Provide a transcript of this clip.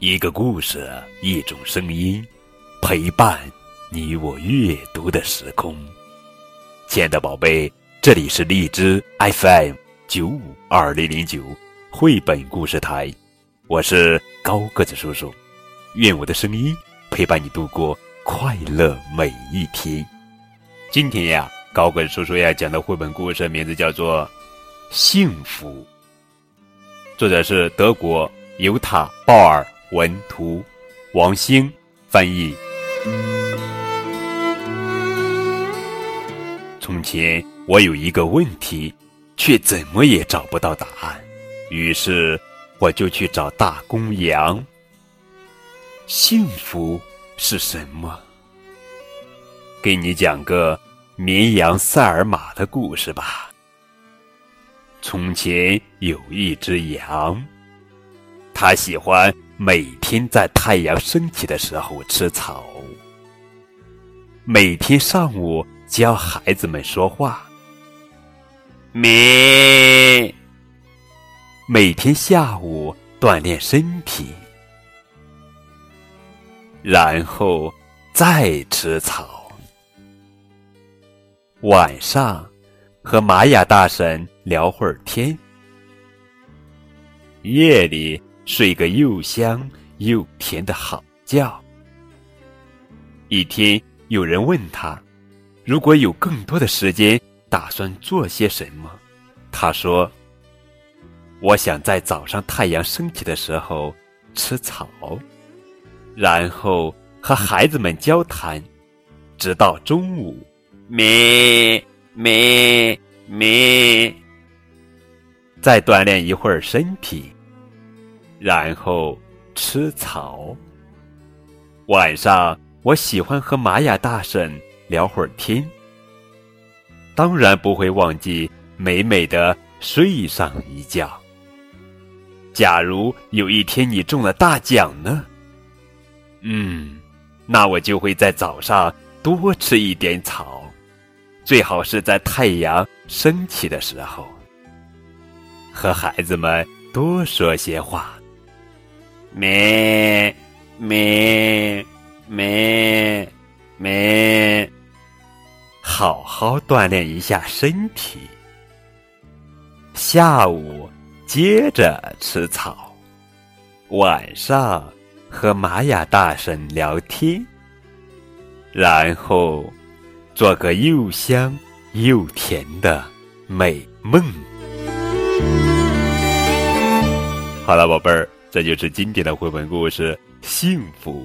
一个故事，一种声音，陪伴你我阅读的时空。亲爱的宝贝，这里是荔枝 FM 九五二零零九绘本故事台，我是高个子叔叔。愿我的声音陪伴你度过快乐每一天。今天呀，高个子叔叔要讲的绘本故事名字叫做《幸福》。作者是德国犹塔鲍尔文图，王兴翻译。从前我有一个问题，却怎么也找不到答案，于是我就去找大公羊。幸福是什么？给你讲个绵羊塞尔玛的故事吧。从前有一只羊，它喜欢每天在太阳升起的时候吃草，每天上午教孩子们说话，咩；每天下午锻炼身体，然后再吃草，晚上。和玛雅大神聊会儿天，夜里睡个又香又甜的好觉。一天，有人问他，如果有更多的时间，打算做些什么？他说：“我想在早上太阳升起的时候吃草，然后和孩子们交谈，直到中午。”咩。咩咩，再锻炼一会儿身体，然后吃草。晚上我喜欢和玛雅大婶聊会儿天，当然不会忘记美美的睡上一觉。假如有一天你中了大奖呢？嗯，那我就会在早上多吃一点草。最好是在太阳升起的时候，和孩子们多说些话，咩咩咩咩，好好锻炼一下身体。下午接着吃草，晚上和玛雅大婶聊天，然后。做个又香又甜的美梦。好了，宝贝儿，这就是今天的绘本故事《幸福》。